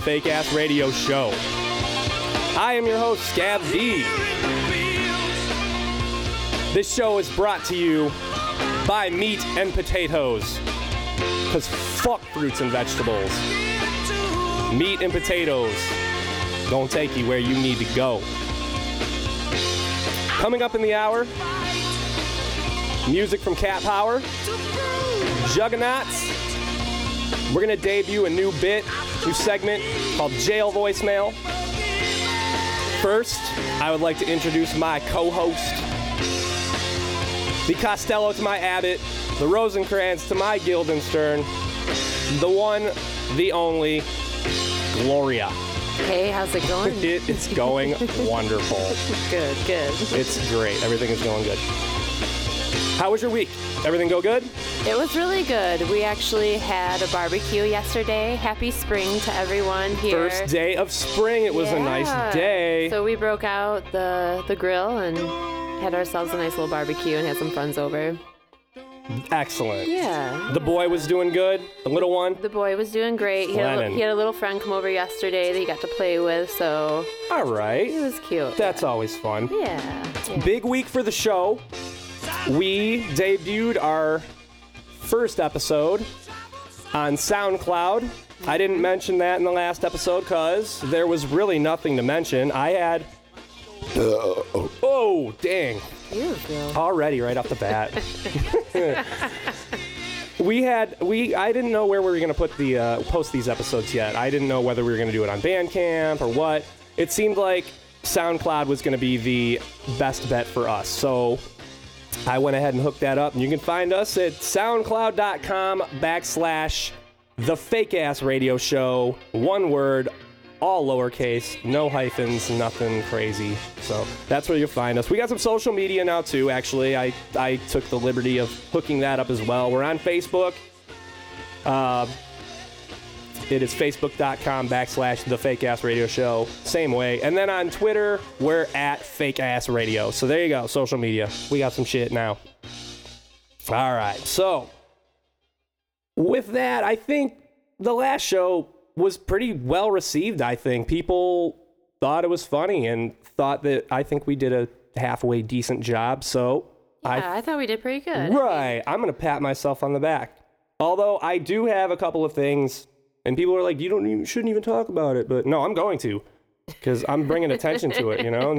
Fake Ass Radio Show. I am your host, Scab D. This show is brought to you by Meat and Potatoes, because fuck fruits and vegetables. Meat and potatoes don't take you where you need to go. Coming up in the hour, music from Cat Power. Juggaknots. We're gonna debut a new bit, new segment called Jail Voicemail. First, I would like to introduce my co-host, the Costello to my Abbott, the Rosencrantz to my Guildenstern, the one, the only, Gloria. Hey, how's it going? It is going wonderful. good, good. It's great. Everything is going good. How was your week? Everything go good? It was really good. We actually had a barbecue yesterday. Happy spring to everyone here. First day of spring. It was a nice day. So we broke out the the grill and had ourselves a nice little barbecue and had some friends over. Excellent. Yeah. The boy was doing good. The little one. The boy was doing great. He had, a, he had a little friend come over yesterday that he got to play with, so All right. it was cute. That's always fun. yeah. yeah. Big week for the show. We debuted our first episode on SoundCloud. I didn't mention that in the last episode because there was really nothing to mention. I had. oh, dang. Beautiful. already right off the bat. we had we I didn't know where we were gonna put the uh, post these episodes yet. I didn't know whether we were gonna do it on Bandcamp or what. It seemed like SoundCloud was gonna be the best bet for us. So I went ahead and hooked that up, and you can find us at SoundCloud.com backslash the fake ass radio show. One word, all lowercase, no hyphens, nothing crazy. So that's where you'll find us. We got some social media now too. Actually, I I took the liberty of hooking that up as well. We're on Facebook. Uh, it is facebook.com backslash the fake ass radio show. Same way. And then on Twitter, we're at fake ass radio. So there you go, social media. We got some shit now. All right. So with that, I think the last show was pretty well received. I think people thought it was funny and thought that I think we did a halfway decent job. So Yeah, I, thought we did pretty good. Right. I'm going to pat myself on the back. Although I do have a couple of things, and people are like, you don't even, shouldn't even talk about it. But no, I'm going to because I'm bringing attention to it, you know?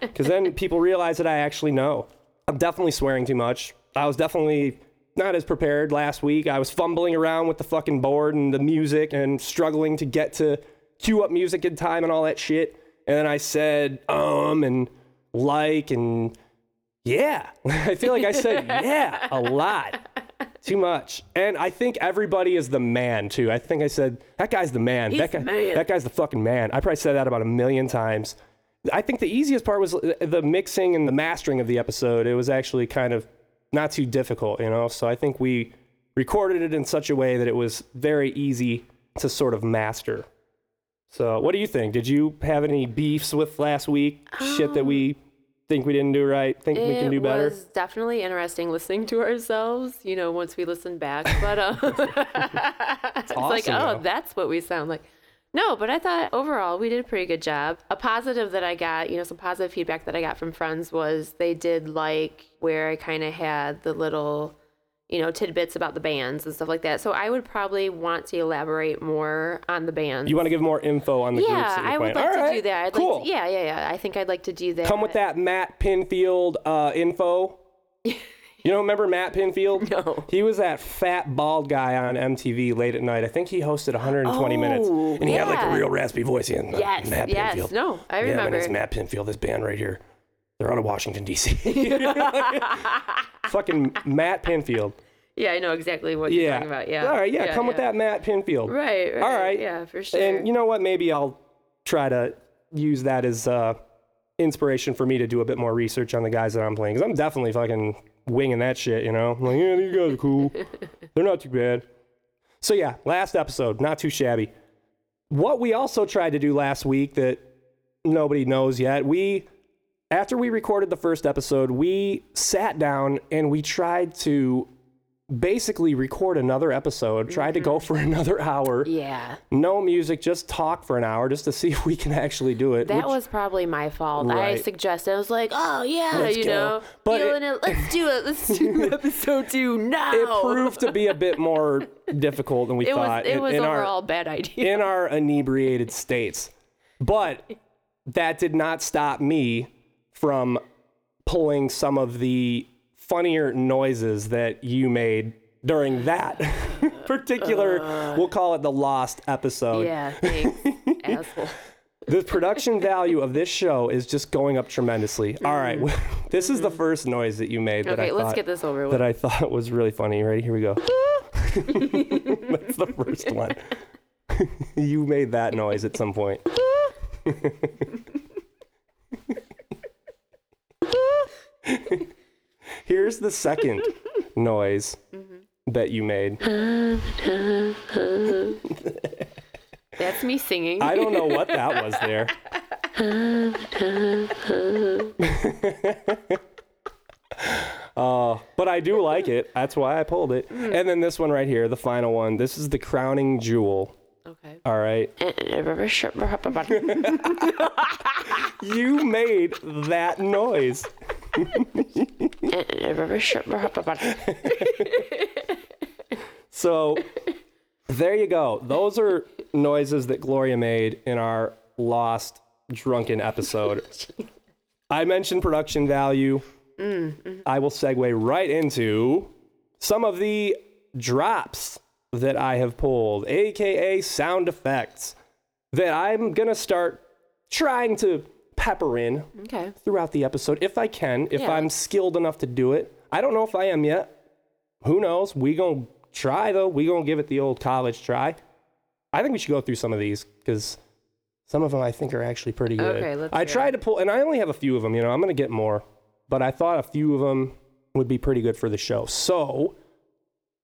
Because then people realize that I actually know. I'm definitely swearing too much. I was definitely not as prepared last week. I was fumbling around with the fucking board and the music and struggling to get to cue up music in time and all that shit. And then I said, um, and like, and yeah. I feel like I said yeah a lot. Too much. And I think everybody is the man too. I think I said that guy's the man. He's that guy the man. that guy's the fucking man. I probably said that about a million times. I think the easiest part was uh, the mixing and the mastering of the episode. It was actually kind of not too difficult, you know. So I think we recorded it in such a way that it was very easy to sort of master. So, what do you think? Did you have any beefs with last week? Shit that we think we didn't do right? Think we can do better? It was definitely interesting listening to ourselves, you know, once we listened back. But uh, it's like, awesome, oh, though. that's what we sound like. No, but I thought overall we did a pretty good job. A positive that I got, you know, some positive feedback that I got from friends was they did like where I kind of had the little, you know, tidbits about the bands and stuff like that. So I would probably want to elaborate more on the bands. You want to give more info on the groups yeah, that you're I would playing. like All to right, do that. I'd cool. Like to, yeah, yeah, yeah. I think I'd like to do that. Come with that Matt Pinfield uh, info. You don't remember Matt Pinfield? No. He was that fat bald guy on MTV late at night. I think he hosted 120 minutes, Oh, and he had like a real raspy voice. Yeah, Yes, Matt yes. Pinfield. No, I remember. Yeah, remember. name's Matt Pinfield. This band right here, they're out of Washington D.C. Fucking Matt Pinfield. Yeah, I know exactly what you're Yeah. talking about. Yeah. All right. Yeah. come with that Matt Pinfield. Right, right. All right. Yeah, for sure. And you know what? Maybe I'll try to use that as uh, inspiration for me to do a bit more research on the guys that I'm playing. Because I'm definitely fucking winging that shit, you know? I'm like, yeah, these guys are cool. They're not too bad. So, yeah, last episode, not too shabby. What we also tried to do last week that nobody knows yet, we, after we recorded the first episode, we sat down and we tried to basically record another episode, tried to go mm-hmm. for another hour yeah. no music, just talk for an hour just to see if we can actually do it. That which- was probably my fault. I suggested, I was like, oh, yeah, Let's you go. know, But feeling it, let's do it. Let's do episode two now. it proved to be a bit more difficult than we it was, it in, was in overall our a bad idea. in our inebriated states. But that did not stop me from pulling some of the funnier noises that you made during that particular we'll call it the lost episode. yeah, thanks, asshole. the production value of this show is just going up tremendously. All right, this is the first noise that you made that Mm-hmm. Okay, I let's thought get this over with. that I thought was really funny. Ready? Here we go. That's the first one. you made that noise at some point. Here's the second noise Mm-hmm. that you made. That's me singing. I don't know what that was there. Uh, but I do like it. That's why I pulled it. And then this one right here, the final one. This is the crowning jewel. Okay. All right. You made that noise. So there you go. Those are noises that Gloria made in our lost drunken episode. I mentioned production value. I will segue right into some of the drops that I have pulled, aka sound effects, that I'm to start trying to pepper in okay. throughout the episode if I can, if Yeah. I'm skilled enough to do it. I don't know if I am yet. Who knows? We to try though. We to give it the old college try. I think we should go through some of these cuz some of them I think are actually pretty good. Okay, let's I tried to pull and I only have a few of them, you know. I'm to get more, but I thought a few of them would be pretty good for the show. So,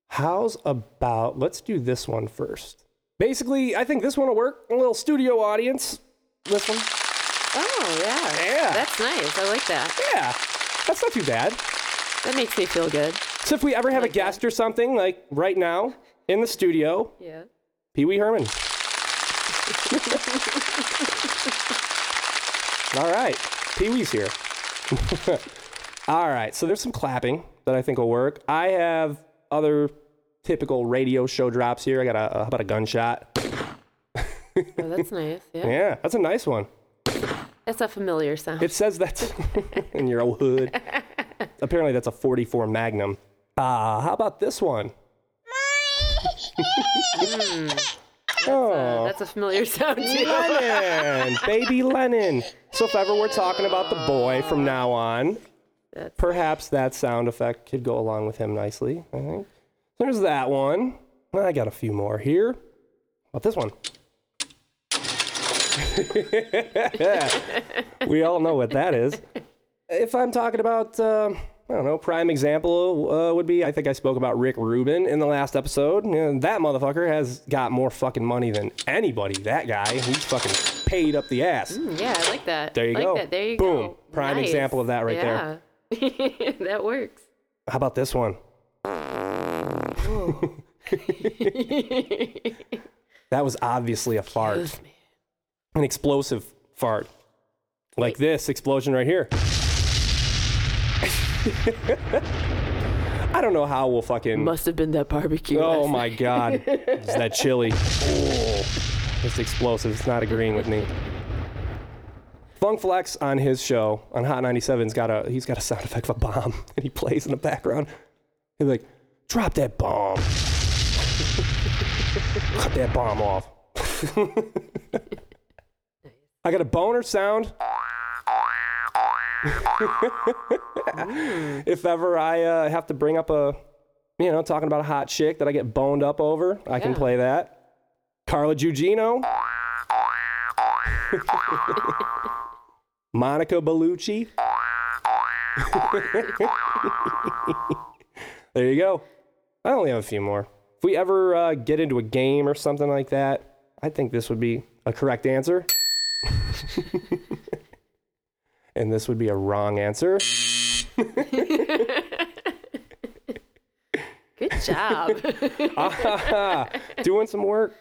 how's about let's do this one first. Basically, I think this one will work. A little studio audience. This one. Oh, yeah. Yeah. That's nice. I like that. Yeah. That's not too bad. That makes me feel good. So if we ever have a guest or something, like right now in the studio, Yeah. Pee Wee Herman. All right, Pee Wee's here. All right, so there's some clapping that I think will work. I have other typical radio show drops here. I got a, how about a gunshot? Oh, that's nice. Yeah. Yeah, that's a nice one. That's a familiar sound. It says that's in your old hood. Apparently, that's a 44 Magnum. Ah, how about this one? oh, That's a familiar sound too. Lennon, baby Lennon. So if ever we're talking about the boy from now on, That's- perhaps that sound effect could go along with him nicely. I think. There's that one. I got a few more here. About this one? we all know what that is. If I'm talking about, uh, I don't know, prime example uh, would be I think I spoke about Rick Rubin in the last episode. Know, that motherfucker has got more fucking money than anybody. That guy, he's fucking paid up the ass. Yeah, I like that. There you like go. That. There you Boom. go. Prime Nice. example of that right there. that works. How about this one? that was obviously a fart, Excuse me. an explosive fart. Like this explosion right here. I don't know how we'll fucking. Must have been that barbecue. Oh my god. It's that chili. Oh, it's explosive. It's not agreeing with me. Funk Flex on his show on Hot 97's got a he's got a sound effect of a bomb and he plays in the background. Be like, drop that bomb. Cut that bomb off. I got a boner sound. if ever I uh, have to bring up a, you know, talking about a hot chick that I get boned up over, I can play that. Carla Gugino. Monica Bellucci. there you go. I only have a few more. If we ever uh, get into a game or something like that, I think this would be a correct answer. and this would be a wrong answer. Good job. Doing some work,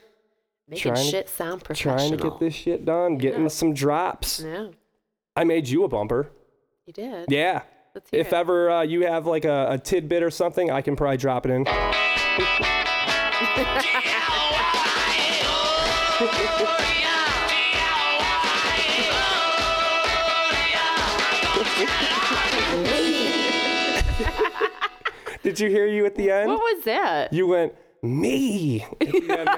Making Trying to- shit sound professional. trying to get this shit done, getting some drops. Yeah, I made you a bumper. you did. Yeah. Let's hear If it. ever uh, you have like a, a tidbit or something, I can probably drop it in. Did you hear you at the end? What was that? You went me. at the end.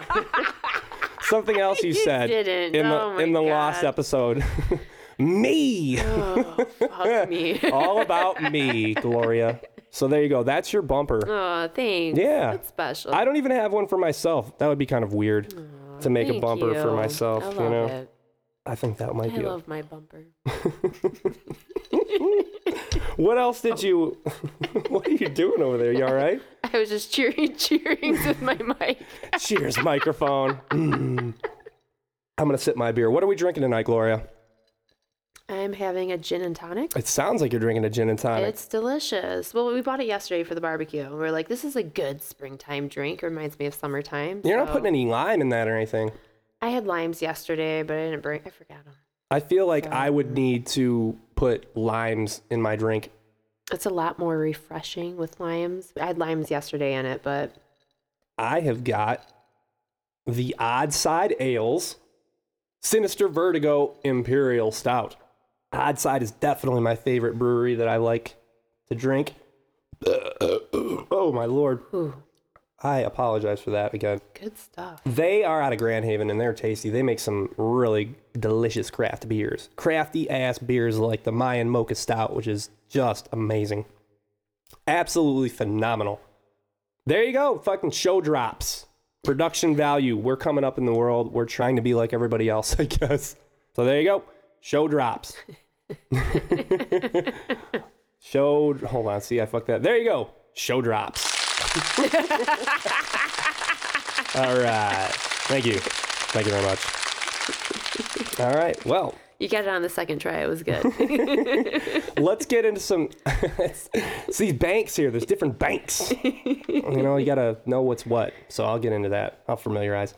Something else you, You said didn't. in the Oh my in the last God. episode. me. Oh, fuck me. All about me, Gloria. So there you go. That's your bumper. Oh, thanks. Yeah. That's special. I don't even have one for myself. That would be kind of weird to make a bumper for myself. I love you know, it. I think that might I be. I love my bumper. What else did you? what are you doing over there? You all right? I was just cheering, cheering with my mic. Cheers, microphone. Mm. I'm gonna sip my beer. What are we drinking tonight, Gloria? I'm having a gin and tonic. It sounds like you're drinking a gin and tonic. It's delicious. Well, we bought it yesterday for the barbecue. and We are like, this is a good springtime drink. It Reminds me of summertime. You're not putting any lime in that or anything. I had limes yesterday, but I didn't bring. I forgot them. I feel like I would need to put limes in my drink. It's a lot more refreshing with limes. I had limes yesterday in it, but I have got the Odd Side Ales Sinister Vertigo Imperial Stout. Odd Side is definitely my favorite brewery that I like to drink. Oh my lord. ooh, I apologize for that again. good stuff. They are out of Grand Haven and they're tasty. They make some really delicious craft beers. Crafty ass beers like the Mayan Mocha Stout, which is just amazing. Absolutely phenomenal. There you go. Fucking show drops. Production value. We're coming up in the world. We're trying to be like everybody else, I guess. So there you go. Show drops. show. Hold on. See, I fucked that. There you go. Show drops. All right. Thank you. Thank you very much. All right. Well, You got it on the second try. It was good. let's get into some. it's, it's these banks here. There's different banks. you know, you got to know what's what. So I'll get into that. I'll familiarize.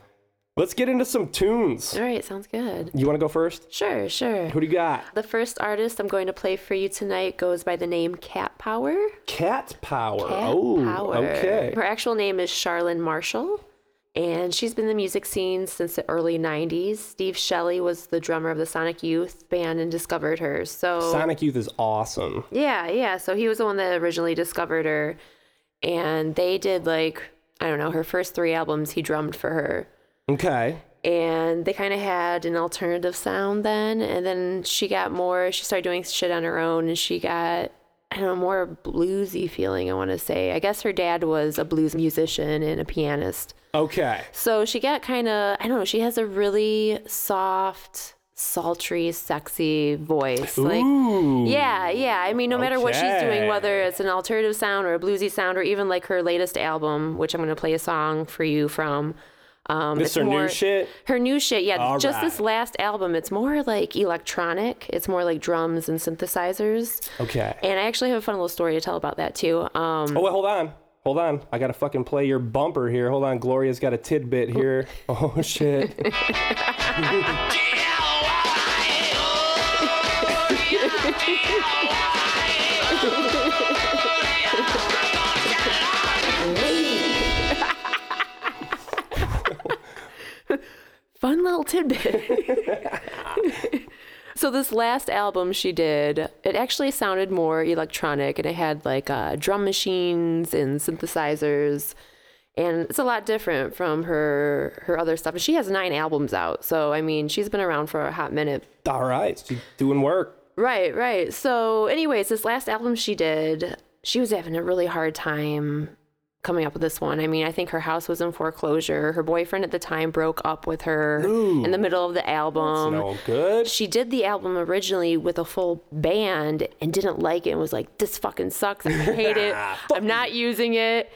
Let's get into some tunes. All right, sounds good. You want to go first? Sure, sure. Who do you got? The first artist I'm going to play for you tonight goes by the name Cat Power. Cat Power. Cat oh, Power. okay. Her actual name is Charlene Marshall, and she's been in the music scene since the early 90s. Steve Shelley was the drummer of the Sonic Youth band and discovered her. So Sonic Youth is awesome. Yeah, yeah. So he was the one that originally discovered her, and they did like I don't know her first three albums. He drummed for her, Okay. and they kind of had an alternative sound then. And then she got more. She started doing shit on her own, and she got I don't know more bluesy feeling. I want to say. I guess her dad was a blues musician and a pianist. Okay. So she got kind of, I don't know, she has a really soft, sultry, sexy voice. Like, Ooh. yeah, yeah. I mean, no matter what she's doing, whether it's an alternative sound or a bluesy sound, or even like her latest album, which I'm going to play a song for you from. Um, This her new more- shit? Her new shit, yeah. All just this last album, it's more like electronic. It's more like drums and synthesizers. Okay. And I actually have a fun little story to tell about that too. Um, Oh, wait, hold on. Hold on. I got to fucking play your bumper here. Hold on. Gloria's got a tidbit here. Oh, shit. fun little tidbit. so this last album she did, it actually sounded more electronic, and it had like uh, drum machines and synthesizers, and it's a lot different from her her other stuff. And she has nine albums out, so I mean, she's been around for a hot minute. All right, she's doing work. Right, right. So, anyways, this last album she did, she was having a really hard time coming up with this one. I mean, I think her house was in foreclosure. Her boyfriend at the time broke up with her in the middle of the album. no good. She did the album originally with a full band and didn't like it and was like, this fucking sucks. I hate it. I'm not using it.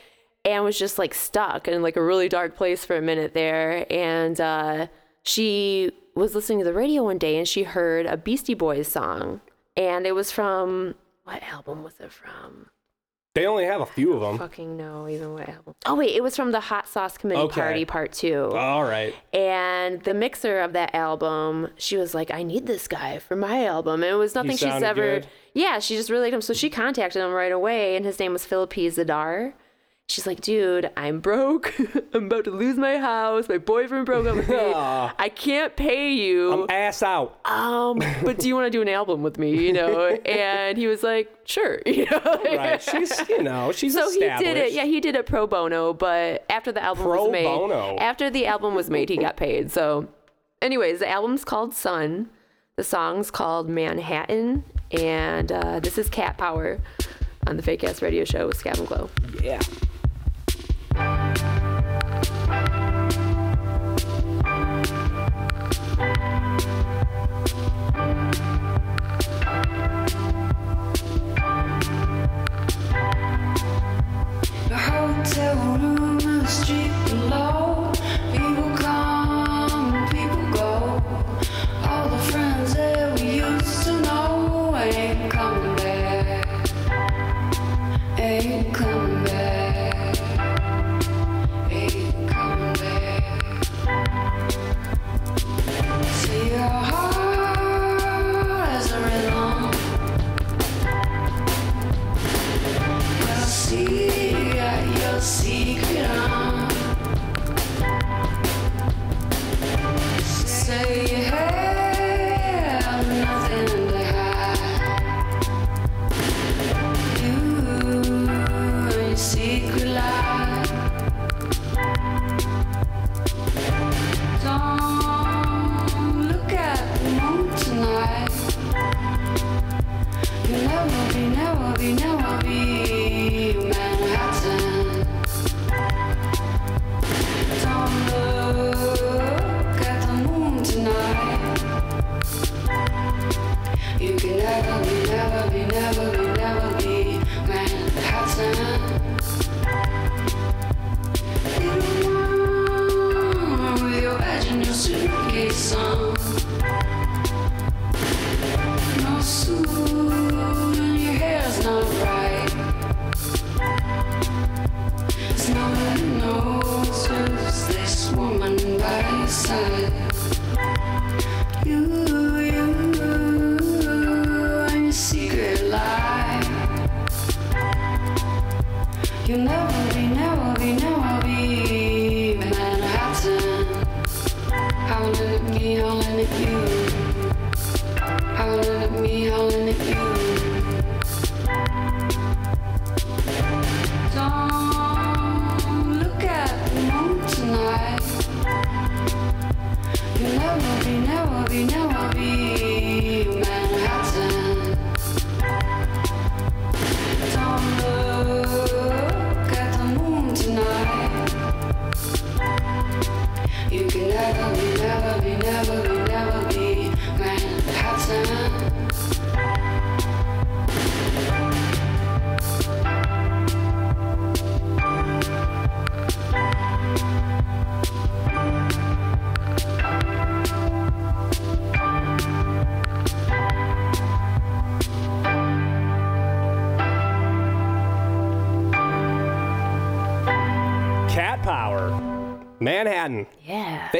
And was just like stuck in like a really dark place for a minute there. And uh, she was listening to the radio one day and she heard a Beastie Boys song. And it was from, what album was it from? They only have a few of them. Fucking know even what album. Oh, wait, it was from the Hot Sauce Committee Okay. Party Part 2. All right. And the mixer of that album, she was like, I need this guy for my album. And it was nothing she's ever. good? Yeah, she just really liked him. So she contacted him right away, and his name was Philippe Zdar. She's like, dude, I'm broke. I'm about to lose my house. My boyfriend broke up with me. I can't pay you. I'm ass out. um, but do you want to do an album with me? You know? And he was like, sure. You know? Right. She's, you know, she's So he did it. Yeah, he did it pro bono. But after the album Pro was made, bono. after the album was made, he got paid. So, anyways, the album's called Sun. The song's called Manhattan, and uh, this is Cat Power on the Fake Ass Radio Show with Scab and Glow. Yeah. Hotel room in the street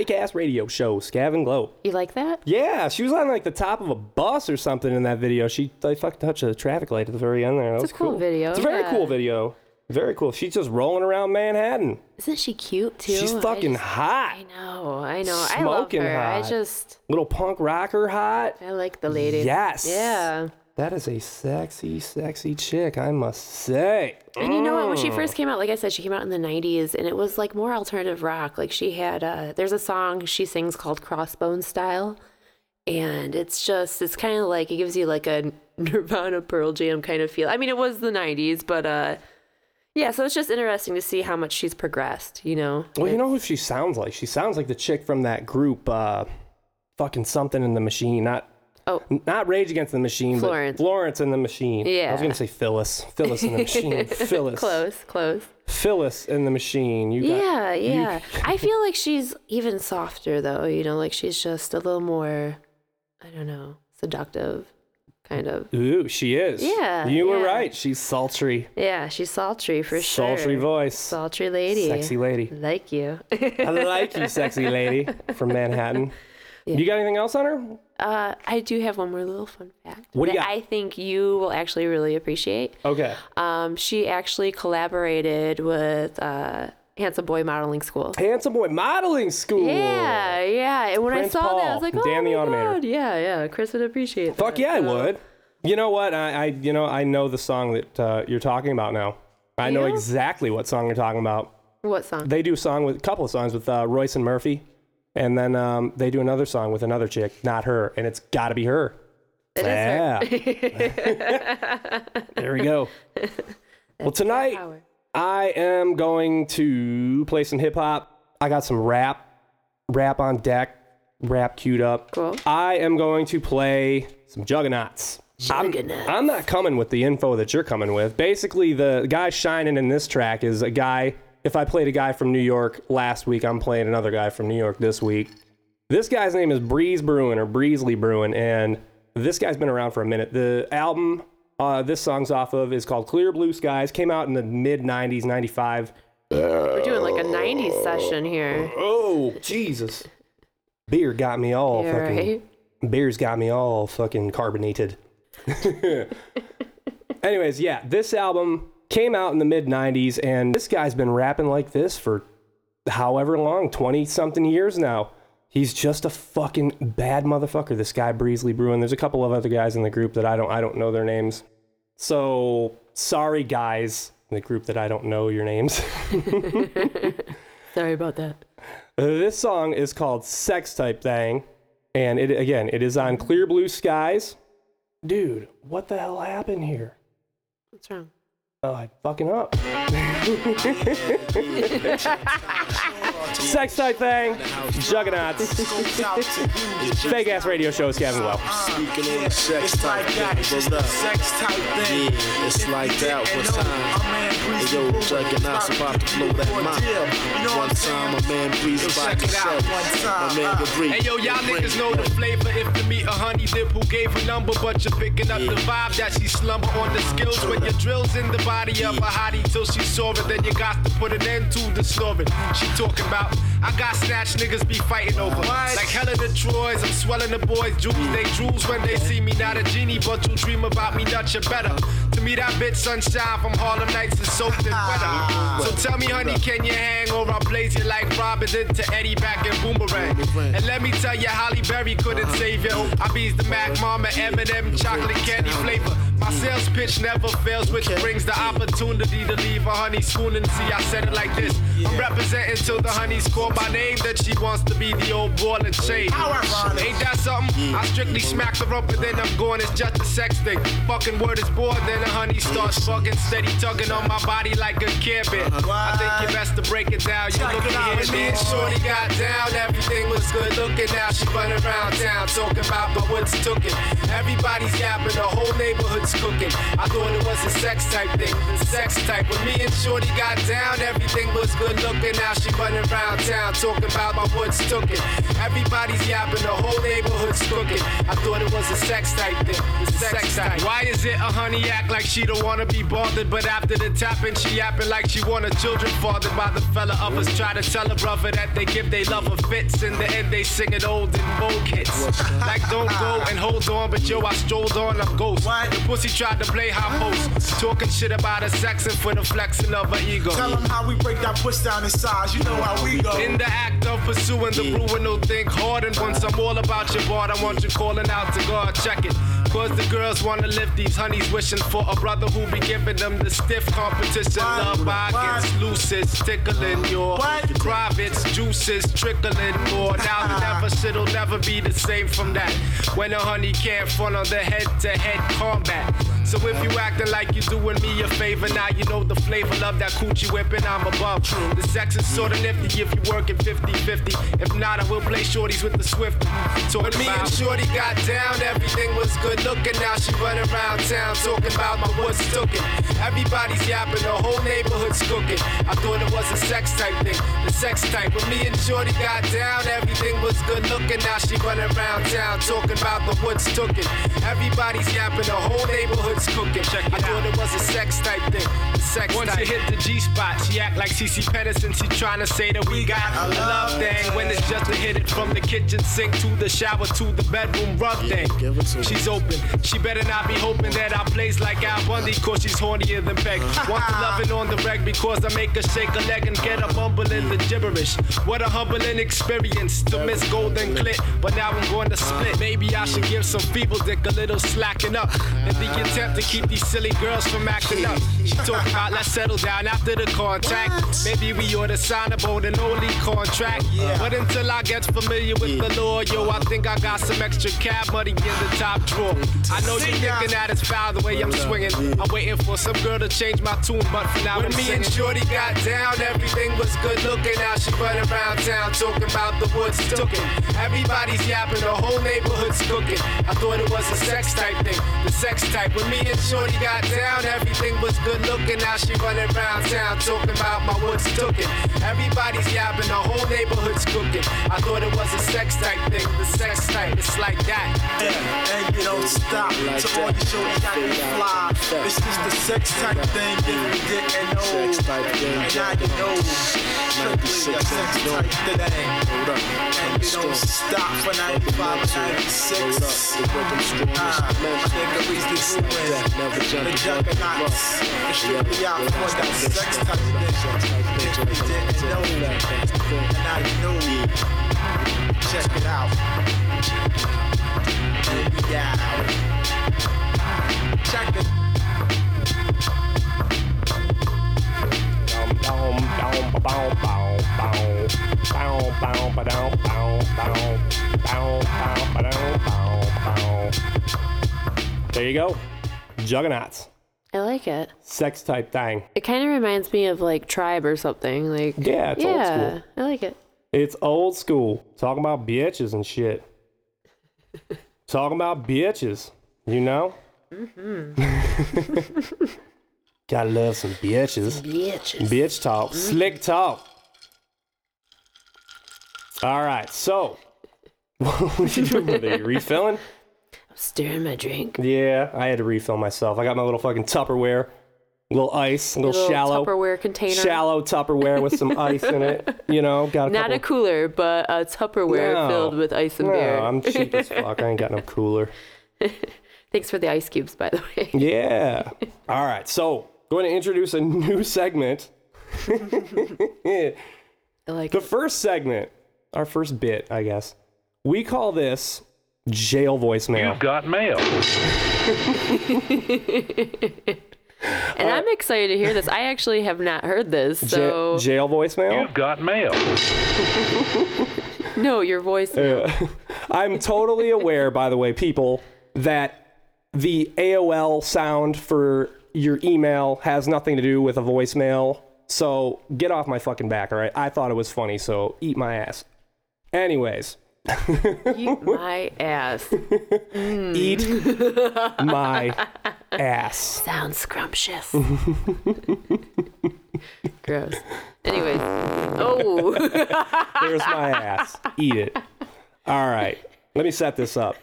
Fake ass radio show. Scab and Glow. You like that? Yeah, she was on like the top of a bus or something in that video. She like fucking touched a traffic light at the very end there. That It's was a cool video, It's a very yeah. cool video. Very cool. She's just rolling around Manhattan. Isn't she cute too? She's I fucking just- hot. I know, I know. I love Smoking her. I hot. just, Little punk rocker hot. I like the lady. Yes. Yeah. That is a sexy, sexy chick, I must say. And you know what? When she Mm. first came out, like I said, she came out in the '90s, and it was like more alternative rock. Like she had, uh, there's a song she sings called "Crossbone Style," and it's just, it's kind of like it gives you like a Nirvana, Pearl Jam kind of feel. I mean, it was the '90s, but uh, yeah. So it's just interesting to see how much she's progressed. You know? Well, you know who she sounds like? She sounds like the chick from that group, uh, fucking something in the machine. Not Oh, not Rage Against the Machine, Florence. but Florence in the Machine. Yeah. I was gonna say Phyllis. Phyllis in the Machine. Phyllis. close, close. Phyllis in the Machine. You got, Yeah, yeah. I feel like she's even softer though, you know, like she's just a little more I don't know, seductive kind of. Ooh, she is. Yeah, You were right. She's sultry. Yeah, she's sultry for sure. Sultry voice. Sultry lady. Sexy lady. Like you. I like you, sexy lady from Manhattan. You got anything else on her? Uh, I do have one more little fun fact. What do you that got? I think you will actually really appreciate. Okay. Um, she actually collaborated with uh, Handsome Boy Modeling School. Handsome Boy Modeling School. Yeah, yeah. And when Prince I saw that, I was like, oh Dan the my Automator. God. Yeah, yeah. Chris would appreciate that. Fuck yeah, I So- would. You know what? I, I you know I know the song that uh, you're talking about now. I know Yeah? exactly what song you're talking about. What song? They do a song with a couple of songs with uh, Róisín Murphy, and then um, they do another song with another chick, not her, and it's got to be her. It is her. yeah. there we go. well, tonight I am going to play some hip hop. I got some rap, rap on deck, rap queued up. Cool. I am going to play some Juggaknots. I'm- Juggaknots. I'm, not coming with the info that you're coming with. Basically, the guy shining in this track is a guy. If I played a guy from New York last week, I'm playing another guy from New York this week. This guy's name is Breeze Brewin or Breezly Brewin, and this guy's been around for a minute. The album uh, this song's off of is called Clear Blue Skies. Came out in the mid 90s, 95. We're doing like a 90s session here. Oh, Jesus. Beer got me all Yeah, fucking. right? Beer's got me all fucking carbonated. Anyways, yeah, this album came out in the mid 90s, and this guy's been rapping like this for however long 20 something years now. He's just a fucking bad motherfucker, this guy, Breezly Brewin. There's a couple of other guys in the group that I don't, I don't know their names. So, sorry, guys, in the group that I don't know your names. Sorry about that. This song is called Sex Type Thing. And it again, it is on Clear Blue Skies. Dude, what the hell happened here? What's wrong? Oh, I fucking up. Sex type thing, Juggaknots, fake ass radio shows, Gavin Well. Speaking on the sex type thing. Sex type thing. Yeah, it's like that one time. Hey yo, Juggaknots about to blow that mind. One time, a man breathes about to check it show. one time, My man can breathe. Hey yo, y'all niggas know the flavor. If you meet a honey dip who gave a number, but you're picking up the vibe that she slumber on the skills when your drills in the body of a hottie till she saw it. Then you got to put an end to the snoring. She talking about I got snatch niggas be fighting over. Like hella the Troys, I'm swelling the boys' jewels. They drools when they see me, not a genie, but you dream about me, not you better. To me, that bitch sunshine from Harlem Nights is soaked in weather. So tell me, honey, can you hang or I'll blaze you like Robin did to Eddie back in Boomerang? And let me tell you, Halle Berry couldn't uh-huh. save you. I bees the Mac Mama, M&M, chocolate candy flavor. My sales pitch never fails, which brings the opportunity to leave a honey schooling. See, I said it like this. I'm representing till the honey's call my name, that she wants to be the old ball and chain. Ain't that something? I strictly smack her up, and then I'm going, it's just a sex thing. Fucking word is born, then the honey starts fucking steady tugging on my body like a care bear. I think you best to break it down. You look at me and Shorty got down, everything was good looking. Now she running around town talking about my woods took it. Everybody's yapping, the whole neighborhood's cooking. I thought it was a sex type thing, sex type. When me and Shorty got down, everything was good looking. Now she running around town talking about my woods cooking. Everybody's yapping, the whole neighborhood's cooking. I thought it was a sex type thing. The sex, type. Why is it a honey act like she don't wanna be bothered, but after the tapping, she yapping like she want her children fathered by the fella. Others try to tell her brother that they give they love her fits. In the end, they sing it old and vogue hits. Like don't go and hold on, but yo, I strolled on, I'm ghost. The pussy tried to play high post, talking shit about her sex and for the flexing of her ego. Tell them how we break that puss down in size. You know how we go. In the act of pursuing the brewing, no think hard. And once I'm all about your board, I want you calling out to God. Check it. Cause the girls wanna lift these honeys, wishing for a brother who be giving them the stiff competition. What? Love What? looses, tickling your What? privates, juices, trickling more. Now the never shit'll never be the same from that. When a honey can't front on the head to head combat. So if you acting like you doing me a favor, now you know the flavor. Love that coochie whipping, I'm above. The sex is sorta nifty if you working 50-50. If not, I will play shorties with the swift. So when me and Shorty got down, everything was good looking. Now she running around town talking about my woods tookin'. Everybody's yapping, the whole neighborhood's cooking. I thought it was a sex type thing, the sex type. When me and Shorty got down, everything was good looking. Now she running around town talking about the woods tookin'. Everybody's yapping, the whole neighborhood's cooking. I thought it was a sex type thing, sex Once you hit the G spot, she act like CeCe Peniston. She trying to say that we got a love thing when it's just to hit it from the kitchen sink to the shower to the bedroom rug thing. give it to her. She's open. She better not be hoping that I plays like Al Bundy, cause she's hornier than Peg. Uh-huh. Want the loving on the reg because I make her shake a leg and get a mumbling the gibberish. What a humbling experience to miss golden clit, but now I'm going to split. Maybe I should give some feeble dick a little slacking up in the attempt to keep these silly girls from acting up. She talking about let's settle down after the contact. Maybe we ought to sign a bold and only contract. But until I get familiar with the law, yo, I think I got some extra cab money in the top drawer. I know you're thinking that it's foul the way I'm swinging. I'm waiting for some girl to change my tune, but for now, when me and Shorty got down, everything was good looking. Now she running around town talking about the woods tookin'. Everybody's yapping, the whole neighborhood's cooking. I thought it was a sex type thing, the sex type. When me and Shorty got down, everything was good looking. Now she running around town talking about my woods tookin'. Everybody's yapping, the whole neighborhood's cooking. I thought it was a sex type thing, the sex type. It's like that. Yeah, and you don't stop. To all you shorty got me fly. This is the sex type thing if you didn't know. Sex type thing, And now you know. Strictly a sex type thing. And you don't stop for 95 and 96. Hold up. The rhythm strong Ah, nigga, we the There you go. Juggaknots. I like it. Sex type thing. It kind of reminds me of like Tribe or something. Like Yeah, it's old yeah, school. I like it. It's old school. Talking about bitches and shit. Talking about bitches, you know? Mm-hmm. Gotta love some bitches. Bitches. Bitch talk. Slick talk. All right, so. what you doing with? You refilling? Stirring my drink. Yeah, I had to refill myself. I got my little fucking Tupperware, little ice, a little, Little shallow, Tupperware container. shallow Tupperware with some ice in it. You know, got a Not couple. a cooler, but a Tupperware No. filled with ice and no, beer. I'm cheap as fuck. I ain't got no cooler. Thanks for the ice cubes, by the way. Yeah. All right. So, going to introduce a new segment. Like The it. first segment, our first bit, I guess. We call this jail voicemail. You've got mail. And I'm excited to hear this. I actually have not heard this, Ja- so jail voicemail. You've got mail. no, your voice. Uh, I'm totally aware, by the way, people, that the AOL sound for your email has nothing to do with a voicemail. So get off my fucking back, all right? I thought it was funny, so eat my ass. Anyways, Eat my ass. eat my ass. Sounds scrumptious. Gross. Anyways, oh. There's my ass. Eat it. All right. Let me set this up.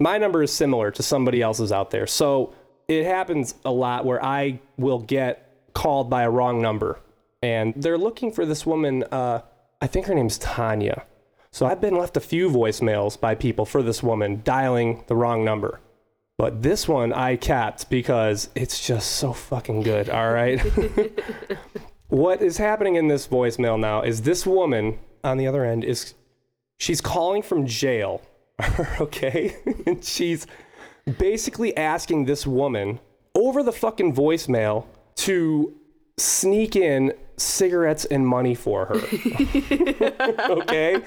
My number is similar to somebody else's out there. So it happens a lot where I will get called by a wrong number. And they're looking for this woman. Uh, I think her name's Tanya. So I've been left a few voicemails by people for this woman dialing the wrong number. But this one I capped because it's just so fucking good. All right. what is happening in this voicemail now is this woman on the other end is she's calling from jail. okay. and she's basically asking this woman over the fucking voicemail to sneak in cigarettes and money for her. okay?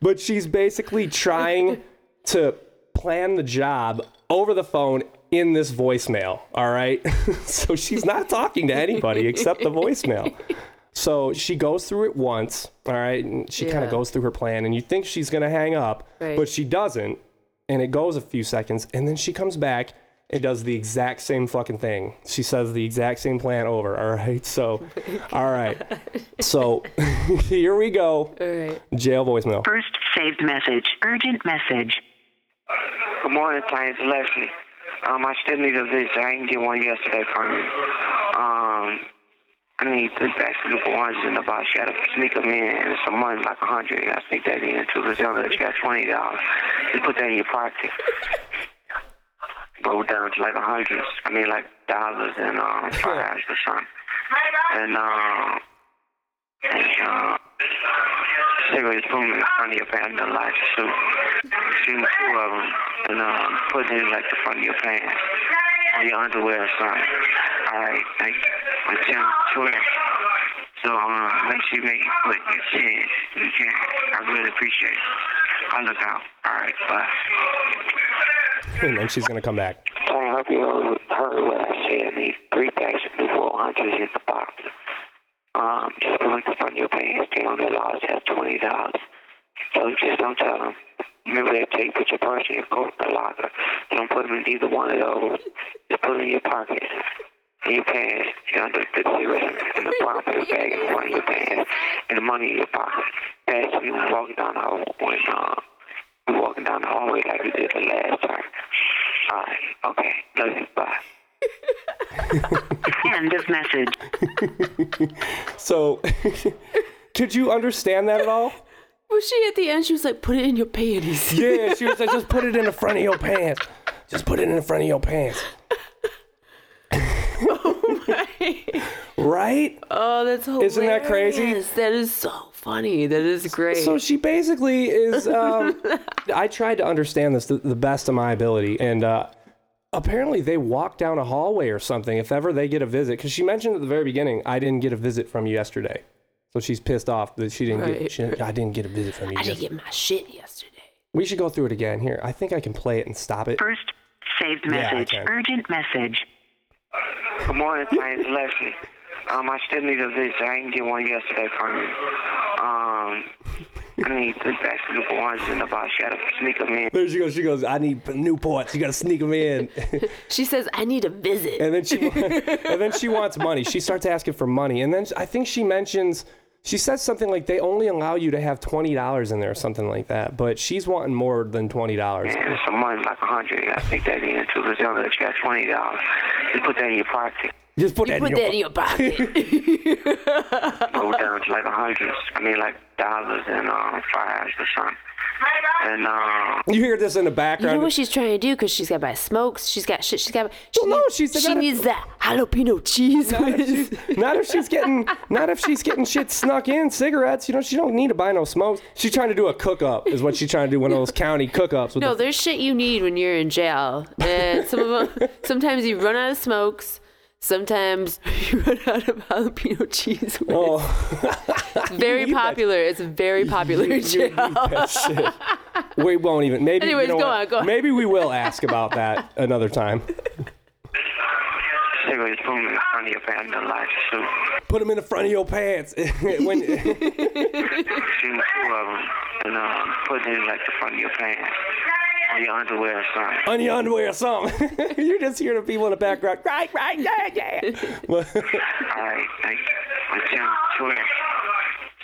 But she's basically trying to plan the job over the phone in this voicemail, all right? so she's not talking to anybody except the voicemail. So she goes through it once, all right? And she kind of goes through her plan, and you think she's going to hang up, Right. but she doesn't. And it goes a few seconds, and then she comes back and does the exact same fucking thing. She says the exact same plan over, all right? So, all right. So here we go. All right. Jail voicemail. First saved message. Urgent message. Good morning, Tiny. It's Leslie. Um, I still need a visit. I didn't get one yesterday from you. Um, I need three bags of Super ones in the box. You gotta sneak them in, and some money, like a hundred. You gotta sneak that in too, because you got twenty dollars. You put that in your pocket. Go down to like a hundred. I mean, like dollars and um, fives or something. And um, and uh, cigarettes put them in front of your pants, the lights too. Shoot two of them and um, put it in like the front of your pants or your underwear or something. All right, thank you. For ten. So um, make sure you make it quick and chin. You can. I really appreciate it. I'll look out. All right, bye. And she's going to come back. I hope you heard what I said. Need three bags of Newport hundreds in the box. Um, just like the front your pants. They on the laws have twenty dollars. So just don't tell them. Remember tell you put your purse in your coat the locker. Don't put them in either one of those. Just put them in your pocket. In your pants, you know, the, cigarettes in the bottom of your bag in front of your pants, and the money in your pocket. Pass you walking down the hall when uh, you walking down the hallway like you did the last time. All right, okay, love you, bye. End of message. So, could you understand that at all? Was she at the end? She was like, "Put it in your panties." Yeah, she was like, just put it in the front of your pants. Just put it in the front of your pants. Right? Oh, that's hilarious. Isn't that crazy? That is so funny. That is great. So she basically is. Um, I tried to understand this the, the best of my ability, and uh, apparently they walk down a hallway or something if ever they get a visit. Because she mentioned at the very beginning, I didn't get a visit from you yesterday, so she's pissed off that she didn't Right. get. She, I didn't get a visit from you. I didn't yes- get my shit yesterday. we should go through it again. Here, I think I can play it and stop it. First saved message. can. Urgent message. Good morning, Tiny. It's Leslie. Um, I still need a visit. I didn't get one yesterday from you. Um, I need three bags of Newport ones in the box. You gotta sneak them in. There she goes. She goes. I need new Newports. You got to sneak them in. She says, "I need a visit." and then she and then she wants money. She starts asking for money, and then I think she mentions she says something like they only allow you to have twenty dollars in there or something like that. But she's wanting more than twenty dollars. And some money, like a hundred. You gotta that in too, because you know that you got twenty dollars. You put that in your pocket. Just put that Put in that your. in your pocket. Go down to like a hundred. I mean, like dollars and um, fives or something. And um, You hear this in the background. you know what she's trying to do? Because she's got to buy smokes. She's got shit. She's got. She Well, no, needs- she's She gotta- needs that jalapeno cheese. not if, she's, not if she's getting not if she's getting shit snuck in cigarettes you know she don't need to buy no smokes she's trying to do a cook up is what she's trying to do one of those county cook ups No, the, there's shit you need when you're in jail, and some of them. Sometimes you run out of smokes. Sometimes you run out of jalapeno cheese. whiz. oh very need that. popular. It's very popular in you jail. need that shit. we won't even maybe you know go what? on, go on. maybe we will ask about that another time cigarettes, put them in the front of your pants. The lights too. put them in the front of your pants when Shoot two of them and um, put it in like the front of your pants or your underwear or something. on your underwear or something you just hear the people in the background right right yeah yeah Well, All right, thank you. For ten swear.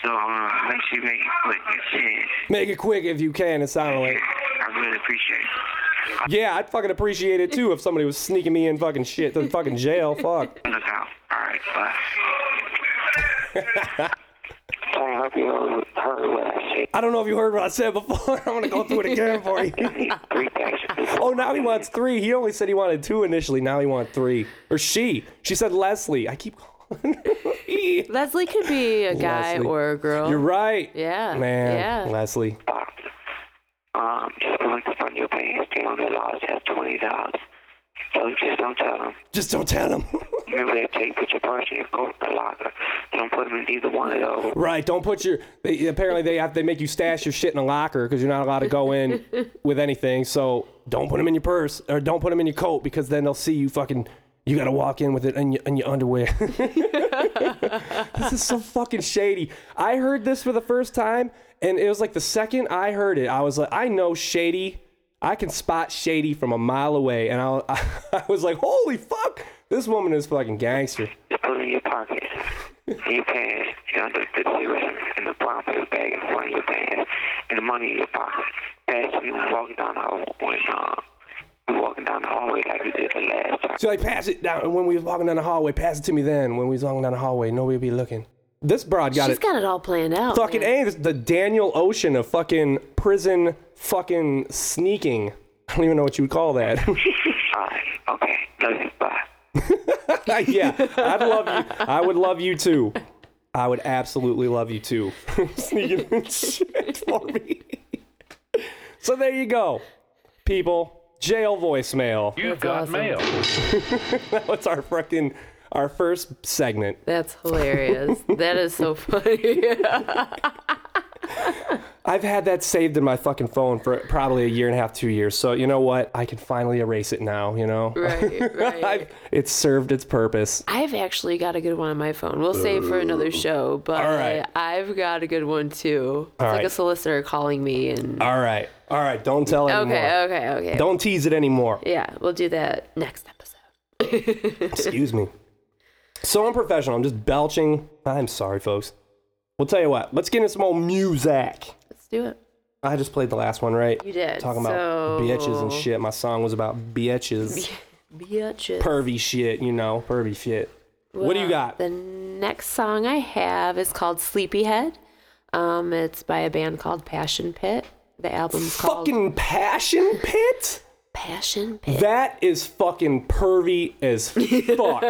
So um, make sure you make it quick and shit. Make it quick if you can. It sounded like. I really appreciate it. Yeah, I'd fucking appreciate it too if somebody was sneaking me in fucking shit to fucking jail. Fuck. Look out. All right, bye. Sorry, I hope you heard what I said. I don't know if you heard what I said before. I'm gonna go through it again for you. Three packs Oh, now he wants three. He only said he wanted two initially. Now he wants three. Or she. She said Leslie. I keep calling her. Leslie could be a guy Leslie. or a girl. You're right. Yeah. Man, Yeah. Leslie. box. Um, just go look up your pants. They on the laws have twenty dollars. So just don't tell them. Just don't tell him. Remember that tape with your purse and your coat in the locker. Don't put them in either one of those. right. Don't put your. They, apparently, they have they make you stash your shit in a locker because you're not allowed to go in with anything. So don't put them in your purse or don't put them in your coat because then they'll see you fucking. You gotta walk in with it in your, in your underwear. this is so fucking shady. I heard this for the first time, and it was like the second I heard it, I was like, I know shady. I can spot shady from a mile away, and I, I, was like, holy fuck, this woman is fucking gangster. Just put it in your pocket. In your pants. You know, the, the zeros in the brown paper bag in front of your pants. And the money in your pocket. Pass it when you walking down the hallway. When, uh, you walking down the hallway like you did the last time. So like, pass it down when we was walking down the hallway. Pass it to me then when we was walking down the hallway. nobody would be looking. This broad got She's it. got it all planned out. fucking man. a. This, the Daniel Ocean of fucking prison fucking sneaking. I don't even know what you would call that. Alright, okay. Love you. Bye. yeah, I'd love you. I would love you too. I would absolutely love you too. Sneaking in shit for me. So there you go, people. Jail voicemail. You've That's got awesome. mail. That was our fucking our first segment. That's hilarious. that is so funny. I've had that saved in my fucking phone for probably a year and a half, two years. So you know what? I can finally erase it now. You know, right, right. It's served its purpose. I've actually got a good one on my phone. We'll save for another show, but right. I've got a good one too. It's All like right. a solicitor calling me and All right, all right. Don't tell anymore. Okay, okay, okay. Don't tease it anymore. Yeah, we'll do that next episode. Excuse me. So unprofessional. I'm just belching. I'm sorry, folks. We'll tell you what. Let's get into some old music. Do it. I just played the last one, right? You did, Talking about so- bitches and shit. My song was about bitches. Bitches. Pervy shit, you know, pervy shit. what do you got? The next song I have is called Sleepyhead. Um, it's by a band called Passion Pit. The album's called Fucking passion pit? Passion Pit. That is fucking pervy as fuck.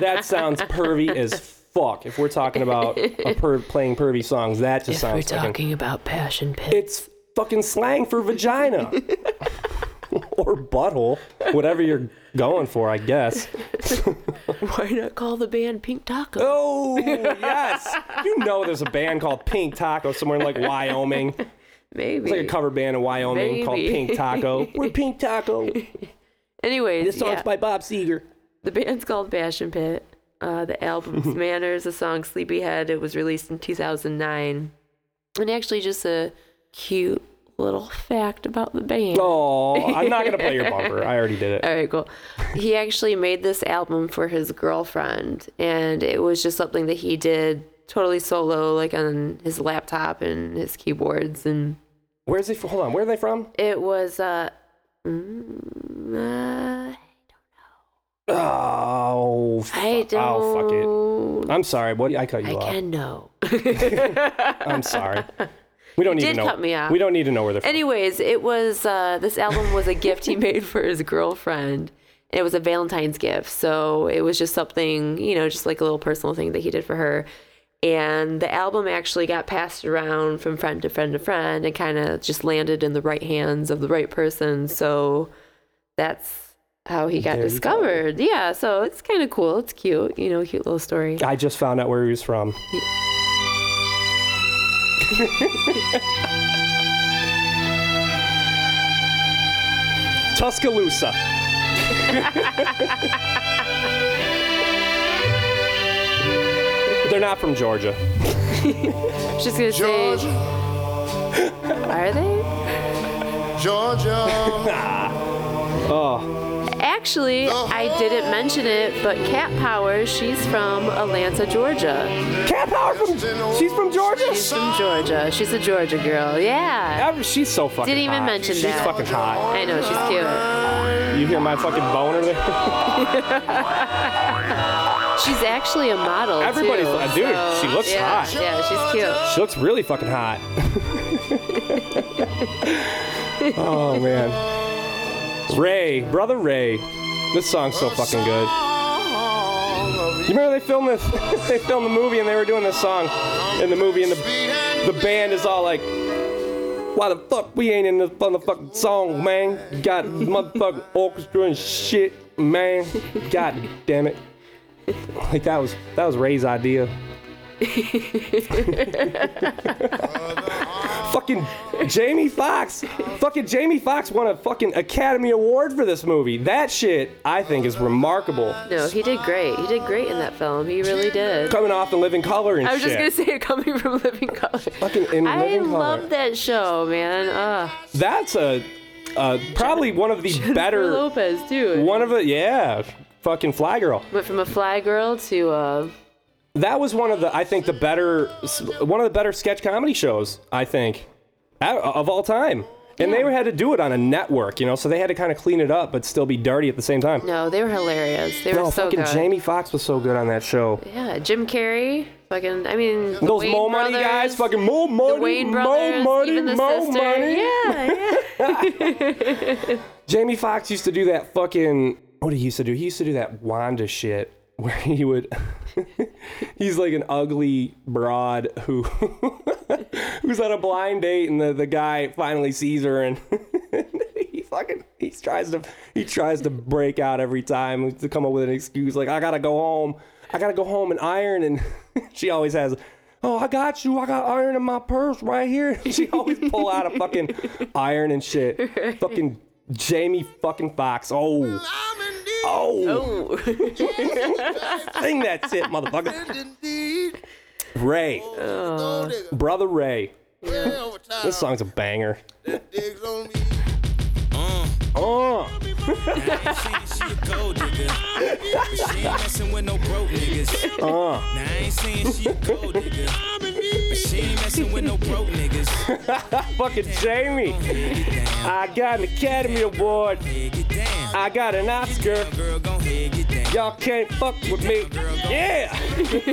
that sounds pervy as fuck. If we're talking about a per- playing pervy songs, that just if we're sounds fucking. talking about Passion Pit. It's fucking slang for vagina. or butthole. Whatever you're going for, I guess. Why not call the band Pink Taco? Oh, yes. You know there's a band called Pink Taco somewhere in like Wyoming. Maybe. It's like a cover band in Wyoming called Pink Taco. We're Pink Taco. Anyways, This song's yeah. by Bob Seger. The band's called Passion Pit. Uh, the album's Manners, the song Sleepyhead. It was released in 2009. And actually, just a cute little fact about the band. Oh, I'm not gonna play your bumper. I already did it. All right, cool. He actually made this album for his girlfriend, and it was just something that he did totally solo, like on his laptop and his keyboards. And Where's he from? Hold on. Where are they from? it was, uh, mm, uh Oh, I don't. oh, fuck it. I'm sorry. What? I cut you I off. I can know. I'm sorry. We don't need did to know. cut me off. We don't need to know where they're from. Anyways, it was uh, this album was a gift he made for his girlfriend. And it was a Valentine's gift, so it was just something, you know, just like a little personal thing that he did for her. And the album actually got passed around from friend to friend to friend, and kind of just landed in the right hands of the right person. So that's how he got There you go. discovered. Yeah, so it's kind of cool. It's cute, you know, cute little story. I just found out where he was from. Tuscaloosa. They're not from Georgia. Just gonna Georgia, say, are they? Georgia. Ah. Oh, Actually, I didn't mention it, but Cat Power, she's from Atlanta, Georgia. Cat Power from she's from Georgia. She's from Georgia. She's a Georgia girl. Yeah. Ever- She's so fucking. Didn't even hot. mention she's that. She's fucking hot. I know, she's cute. You hear my fucking boner there? She's actually a model. Everybody's- too, dude, so, she looks yeah, hot. Yeah, she's cute. She looks really fucking hot. oh man. Ray, brother Ray. This song's so fucking good. You remember they filmed this? they filmed the movie and they were doing this song in the movie, and the the band is all like, "Why the fuck we ain't in this motherfucking song, man? Got motherfucking orchestra and shit, man. God damn it!" Like that was that was Ray's idea. fucking Jamie Foxx. Fucking Jamie Foxx won a fucking Academy Award for this movie. That shit, I think, is remarkable. No, he did great. He did great in that film. He really did. Coming off the Living Color and I was shit. just gonna say, coming from Living Color. Fucking in I Living Color. I love that show, man. Uh, That's a, uh, probably one of the better. Lopez too. One of the yeah, fucking Fly Girl. Went from a fly girl to uh, That was one of the I think the better one of the better sketch comedy shows I think of all time. And they had to do it on a network, you know, so they had to kind of clean it up but still be dirty at the same time. no, they were hilarious. They were No, so fucking good. Jamie Foxx was so good on that show. Yeah, Jim Carrey. Fucking, I mean, Those Mo Money guys, fucking Mo Money, the Wayne Mo Money, even the Mo sister. Money. Yeah, yeah. Jamie Foxx used to do that fucking. What did he used to do? He used to do that Wanda shit where he would. he's like an ugly broad who who's on a blind date, and the, the guy finally sees her, and he fucking he tries to he tries to break out every time to come up with an excuse like I gotta go home, I gotta go home and iron, and she always has. Oh, I got you. I got iron in my purse right here. She always pull out a fucking iron and shit. Fucking Jamie fucking Foxx. Oh. Oh. Sing that shit, motherfucker. Ray. Brother Ray. This song's a banger. Oh. she a gold digger. But she ain't messing with no broke niggas. Uh. Now I ain't saying she a gold digger. But she ain't messing with no broke niggas. Fucking Jamie. I got an Academy Award. I got an Oscar. Girl, gon' head get down. Y'all can't fuck with me. Yeah. Met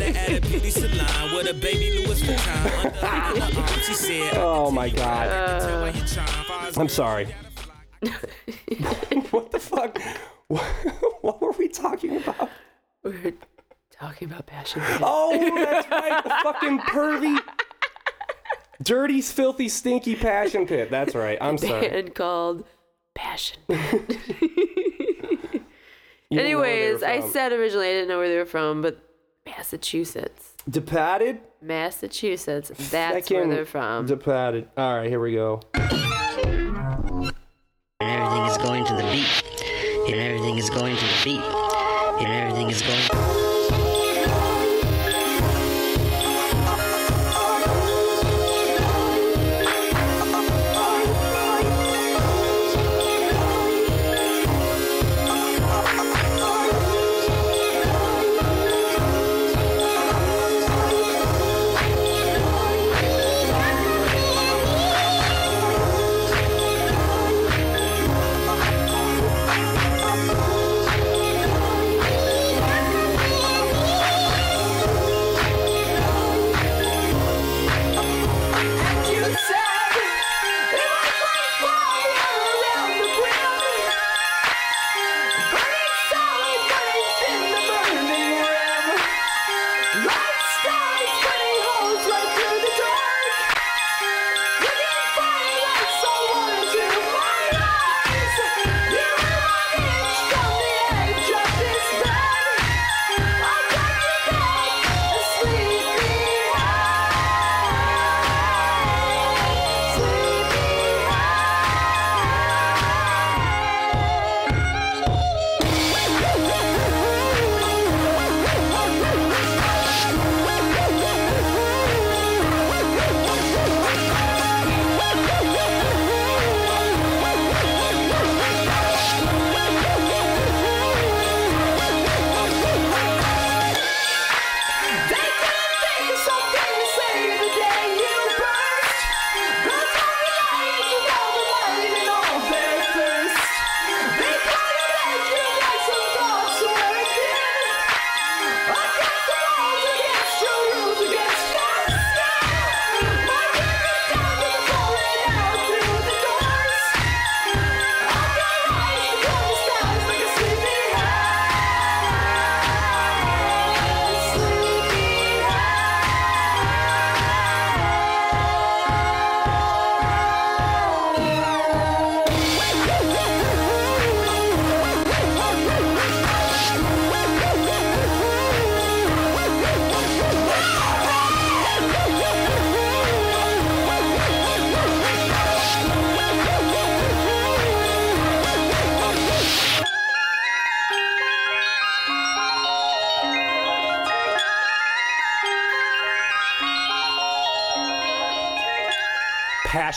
her at a beauty salon with a baby Louis Vuitton under her arm. She said, Oh my god. "Tell why you trying, far as I'm sorry. what the fuck? What were we talking about? We're talking about passion. Oh, that's right. The fucking pervy, dirty, filthy, stinky passion pit. That's right. I'm sorry. band called Passion. You didn't know where they Anyways, I said originally I didn't know where they were from, but Massachusetts. Depated? Massachusetts. That's where they're from. Depated. All right, here we go. And everything is going to the beat. And everything is going to the beat. And everything is going.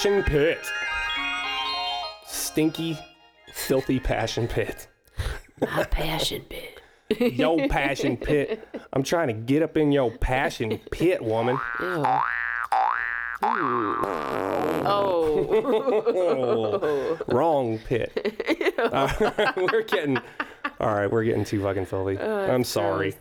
Passion Pit. Stinky, filthy Passion Pit. My passion pit. Yo, Passion Pit. I'm trying to get up in your Passion Pit, woman. Ew. Oh. Wrong pit. We're getting. All right, we're getting too fucking filthy. Oh, I'm sorry.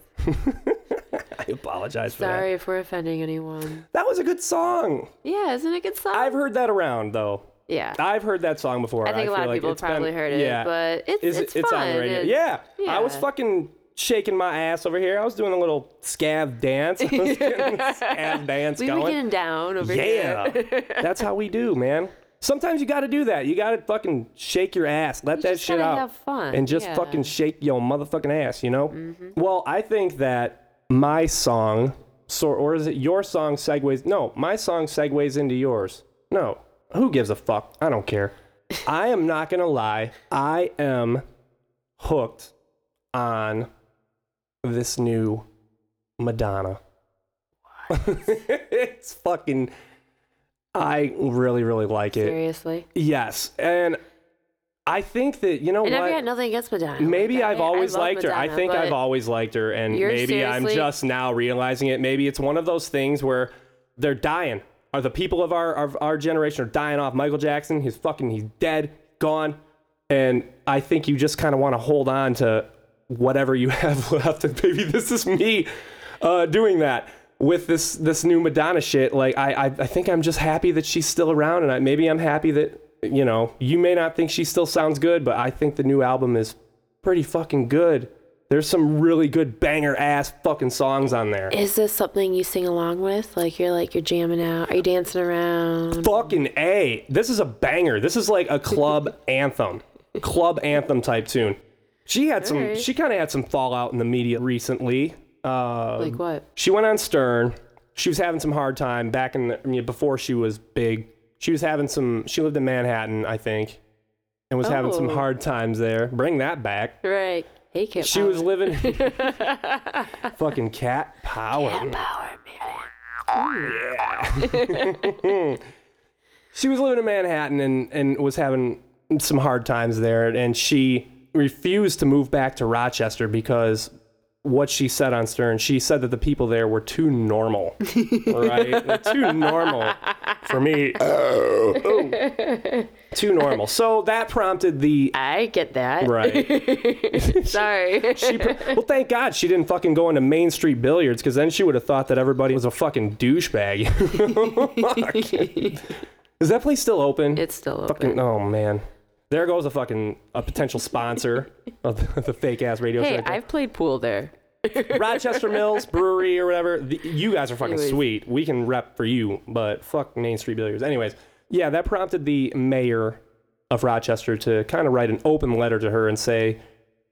I apologize for that. Sorry if we're offending anyone. That was a good song. Yeah, isn't it a good song? I've heard that around though. Yeah. I've heard that song before. I think a lot of like people it's probably been- heard it, yeah. but it's Is it's it's fun. on the radio. and- Yeah. I was fucking shaking my ass over here. I was doing a little scav dance. I was getting scav dance We were going. getting down over yeah. here. Yeah. That's how we do, man. Sometimes you got to do that. You got to fucking shake your ass. Let that just shit out. have fun, And just yeah. fucking shake your motherfucking ass, you know? Mm-hmm. Well, I think that my song, so, or is it your song segues? No, my song segues into yours. No. Who gives a fuck? I don't care. I am not going to lie. I am hooked on this new Madonna. it's fucking. I really, really like it. Seriously. Yes, and I think that you know And I've what. got nothing against Madonna. Maybe I've always liked her. I think I've always liked her, and maybe I'm just now realizing it. Maybe it's one of those things where they're dying. Are the people of our of our generation are dying off? Michael Jackson, he's fucking, he's dead, gone, and I think you just kind of want to hold on to whatever you have left. And maybe this is me uh, doing that with this this new Madonna shit. Like I, I I think I'm just happy that she's still around, and I, maybe I'm happy that you know you may not think she still sounds good, but I think the new album is pretty fucking good. There's some really good banger ass fucking songs on there. Is this something you sing along with? Like you're like you're jamming out? Are you dancing around? Fucking A. This is a banger. This is like a club anthem. Club anthem type tune. She had some Alright. she kind of had some fallout in the media recently. Uh, Like what? She went on Stern. She was having some hard time back in the, I mean, before she was big. She was having some she lived in Manhattan, I think, and was having some Oh. hard times there. Bring that back. Right. Hey, Kit She Power. was living fucking cat power. Power, Yeah. she was living in Manhattan and, and was having some hard times there. And she refused to move back to Rochester because what she said on Stern, she said that the people there were too normal. right? They're too normal for me. Oh. Too normal. So that prompted the. I get that. Right. Sorry. She, pr- well, thank God she didn't fucking go into Main Street Billiards because then she would have thought that everybody was a fucking douchebag. Is that place still open? It's still open. Fucking, oh man. There goes a fucking a potential sponsor of the, fake ass radio hey, show. I've played pool there. Rochester Mills Brewery or whatever. The, you guys are fucking Anyways. sweet. We can rep for you, but fuck Main Street Billiards. Anyways, yeah, that prompted the mayor of Rochester to kind of write an open letter to her and say,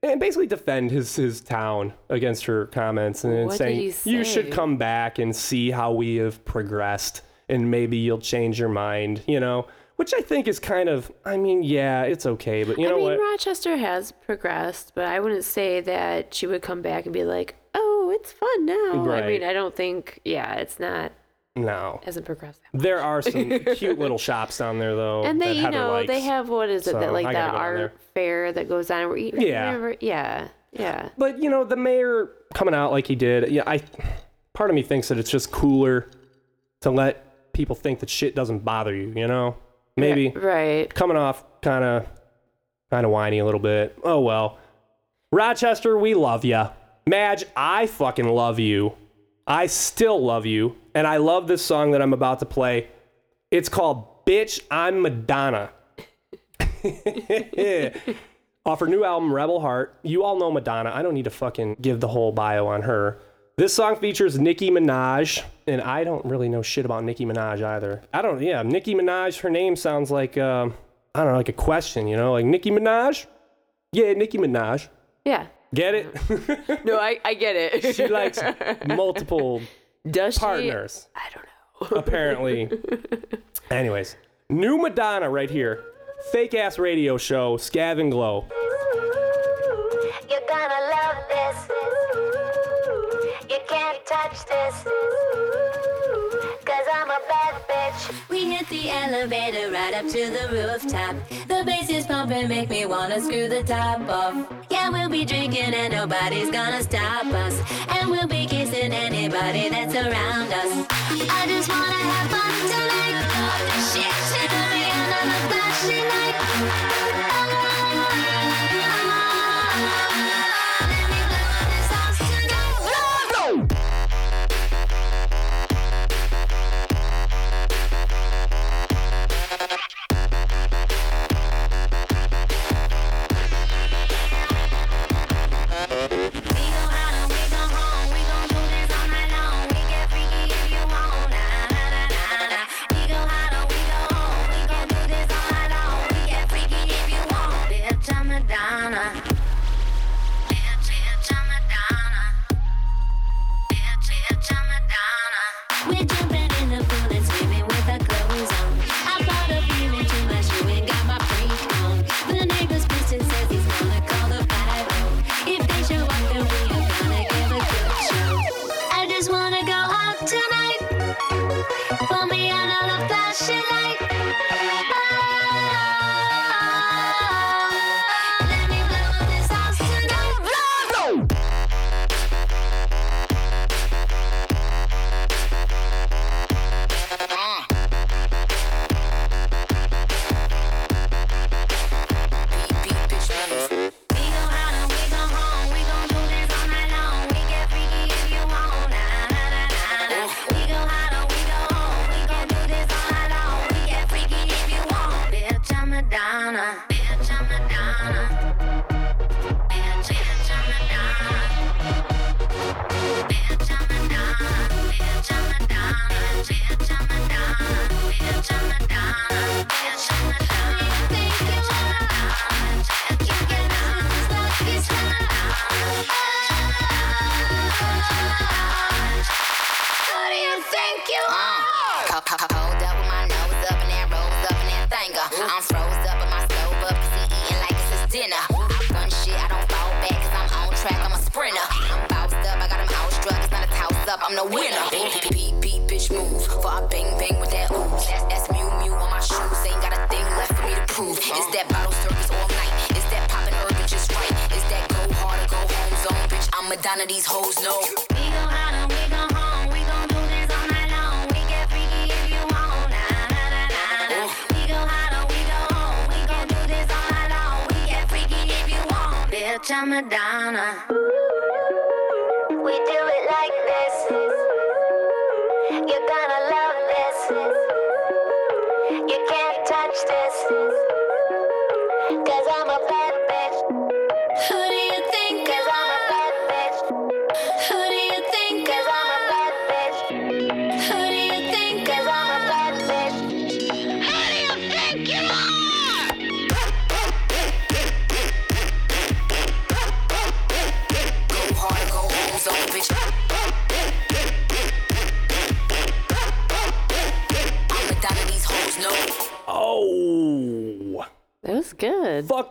and basically defend his his town against her comments and What saying did he you should say? come back and see how we have progressed and maybe you'll change your mind, you know. Which I think is kind of, I mean, yeah, it's okay, but you know I mean, what? Rochester has progressed, but I wouldn't say that she would come back and be like, "Oh, it's fun now." Right. I mean, I don't think. Yeah, it's not. No. Hasn't progressed. There are some cute little shops down there though. and they, you Heather know, likes. they have what is it So, that like I that gotta go down art fair that goes on where you Yeah. remember? Yeah, yeah. But you know, the mayor coming out like he did, yeah, I part of me thinks that it's just cooler to let people think that shit doesn't bother you, you know? Maybe Right. coming off kind of kind of whiny a little bit. Oh well. Rochester, we love you. Madge, I fucking love you. I still love you, and I love this song that I'm about to play. It's called "Bitch I'm Madonna." Off her new album, Rebel Heart. You all know Madonna. I don't need to fucking give the whole bio on her. This song features Nicki Minaj, and I don't really know shit about Nicki Minaj either. I don't, yeah, Nicki Minaj, her name sounds like, um, I don't know, like a question, you know? Like Nicki Minaj? Yeah, Nicki Minaj. Yeah. Get it? No, I, I get it. she likes multiple Does she? partners, I don't know. apparently. Anyways, new Madonna right here. Fake ass radio show, Scab and Glow. You're gonna love this. Can't touch this. Cause I'm a bad bitch. We hit the elevator right up to the rooftop. The bass is pumping, make me wanna screw the top off. Yeah, we'll be drinking and nobody's gonna stop us. And we'll be kissing anybody that's around us. I just wanna have fun tonight. Madonna, these hoes know. We go hard we go home. We gon' do this all night long. We get freaky if you want. Nah, nah, nah, nah, nah. We go hard we go home. We gon' do this all night long. We get freaky if you want. Bitch, I'm Madonna.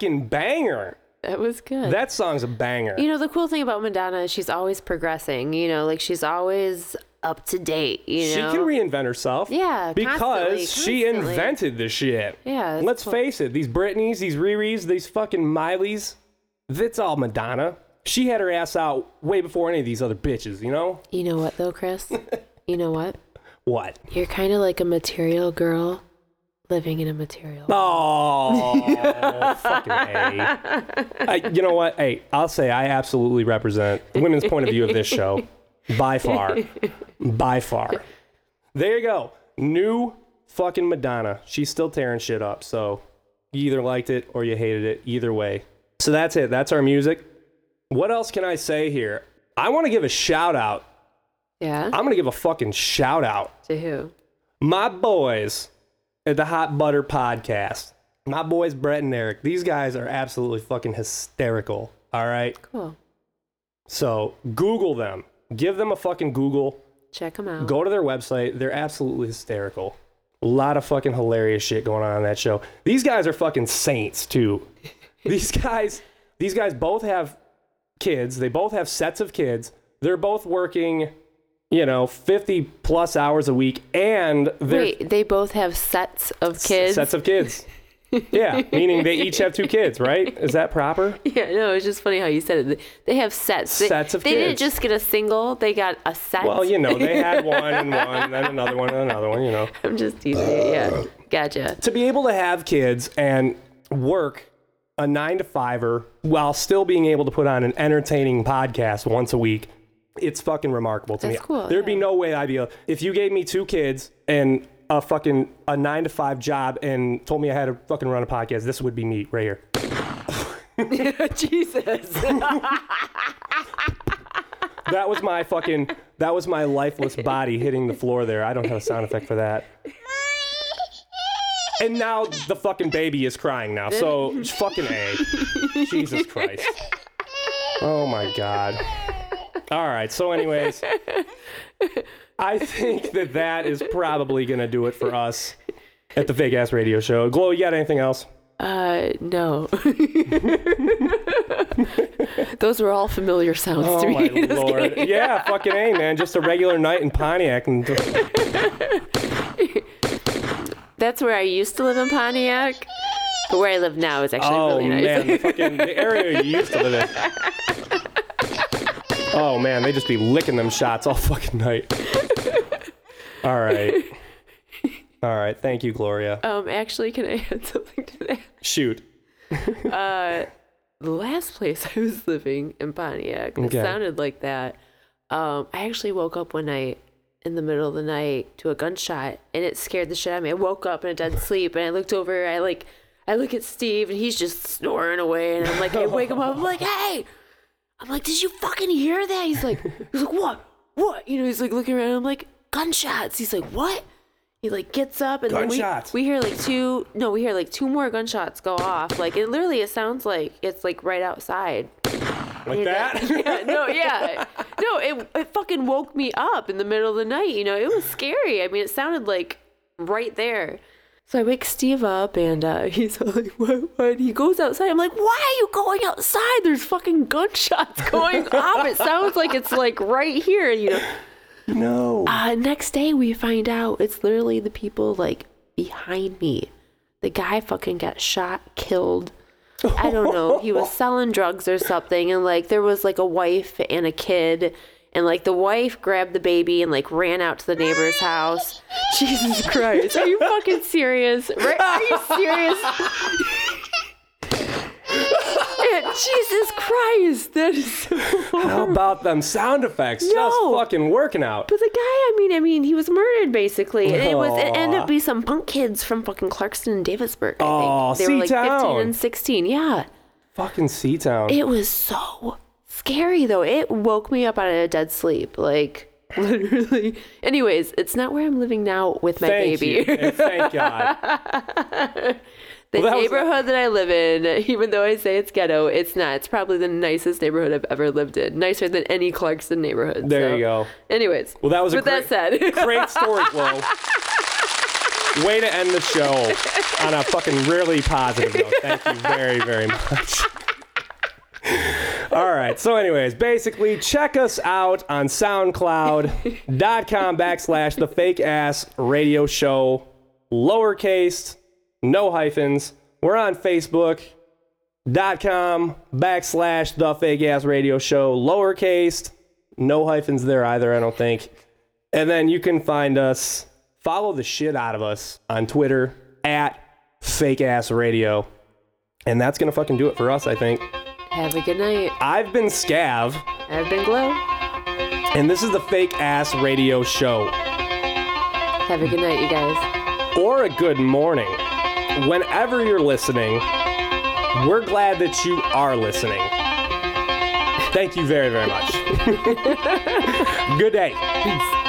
Fucking banger. That was good. That song's a banger. You know, the cool thing about Madonna is she's always progressing. You know, like she's always up to date. You know. she can reinvent herself. Yeah, Because constantly, she constantly. invented this shit. Yeah, Let's cool. face it, these Britneys, these Riris, these fucking Mileys, that's all Madonna. She had her ass out way before any of these other bitches, you know? You know what though, Chris? you know what? What? You're kind of like a material girl living in a material. Oh, fucking A. I, you know what? Hey, I'll say I absolutely represent the women's point of view of this show by far. By far. There you go. New fucking Madonna. She's still tearing shit up. So you either liked it or you hated it. Either way. So that's it. That's our music. What else can I say here? I want to give a shout out. Yeah. I'm going to give a fucking shout out To who? my boys at the Hot Butter Podcast. My boys, Brett and Eric. These guys are absolutely fucking hysterical. All right. Cool. So Google them. Give them a fucking Google. Check them out. Go to their website. They're absolutely hysterical. A lot of fucking hilarious shit going on in that show. These guys are fucking saints too. these guys, these guys both have kids. They both have sets of kids. They're both working you know, 50 plus hours a week, and they're Wait, they both have sets of kids. sets of kids. yeah, meaning they each have two kids, right? Is that proper? Yeah, no, it's just funny how you said it. They have sets. They, Sets of They didn't just get a single; they got a set. Well, you know, they had one and one, then another one and another one, you know. I'm just teasing you. Yeah, gotcha. To be able to have kids and work a nine to fiver while still being able to put on an entertaining podcast once a week, it's fucking remarkable to That's me. cool, There'd be no way I'd be able, if you gave me two kids and a fucking a nine to five job and told me I had to fucking run a podcast, this would be me right here. Jesus. That was my fucking that was my lifeless body hitting the floor there. I don't have a sound effect for that. And now the fucking baby is crying now. So fucking A. Jesus Christ. Oh my god. All right. So anyways, I think that that is probably going to do it for us at the Fake Ass Radio Show. Glow, you got anything else? Uh, no. Those were all familiar sounds Oh to me. Oh, my. Just lord. kidding. Yeah, fucking A, man. Just a regular night in Pontiac and That's where I used to live in Pontiac. But where I live now is actually Oh really nice. Oh, man, the fucking the area you used to live in. Oh man, they just be licking them shots all fucking night. All right. All right. Thank you, Gloria. um, actually, can I add something to that? Shoot. Uh, the last place I was living in Pontiac, it Okay. sounded like that. Um, I actually woke up one night in the middle of the night to a gunshot, and it scared the shit out of me. I woke up in a dead sleep, and I looked over. I like, I look at Steve, and he's just snoring away, and I'm like, I wake him up. I'm like, hey, I'm like, did you fucking hear that? He's like, he's like, what, what? You know, he's like looking around. I'm like, gunshots. He's like, what? He like gets up and then Gunshots. we, we hear like two no we hear like two more gunshots go off like it literally it sounds like it's like right outside Like that? yeah, no yeah no it, it fucking woke me up in the middle of the night you know it was scary i mean it sounded like right there so i wake steve up and uh, he's like what, what he goes outside i'm like why are you going outside there's fucking gunshots going off it sounds like it's like right here you know No. uh, next day we find out it's literally the people like behind me. The guy fucking got shot, killed. I don't know. He was selling drugs or something, and like there was like a wife and a kid, and like the wife grabbed the baby and like ran out to the neighbor's house. Jesus Christ, are you fucking serious? Are you serious? Yeah, Jesus Christ, that is so How about them sound effects? Just No. fucking working out. But the guy, I mean, I mean, he was murdered basically. And it was it ended up being some punk kids from fucking Clarkston and Davisburg. I Aw, think. They were like 15 and 16. Yeah. Fucking Sea Town. It was so scary though. It woke me up out of a dead sleep. Like literally. Anyways, it's not where I'm living now with my Thank baby. you. Thank God. the Well, that was- neighborhood that I live in, even though I say it's ghetto, it's not. It's probably the nicest neighborhood I've ever lived in. Nicer than any Clarkston neighborhood. There so. you go. Anyways. Well, that was a with great, that said. great story, Glow. Way to end the show on a fucking really positive note. Thank you very, very much. All right. So, anyways, basically, check us out on SoundCloud.com backslash the fake ass radio show, lowercase, no hyphens. We're on Facebook.com backslash the fake ass radio show, lowercase, no hyphens there either, I don't think. And then you can find us, follow the shit out of us on Twitter at fake ass radio. And that's going to fucking do it for us, I think. Have a good night. I've been Scab, I've been Glow. and this is the fake ass radio show. Have a good night, you guys. Or a good morning. Whenever you're listening, we're glad that you are listening. Thank you very, very much. good day. Peace.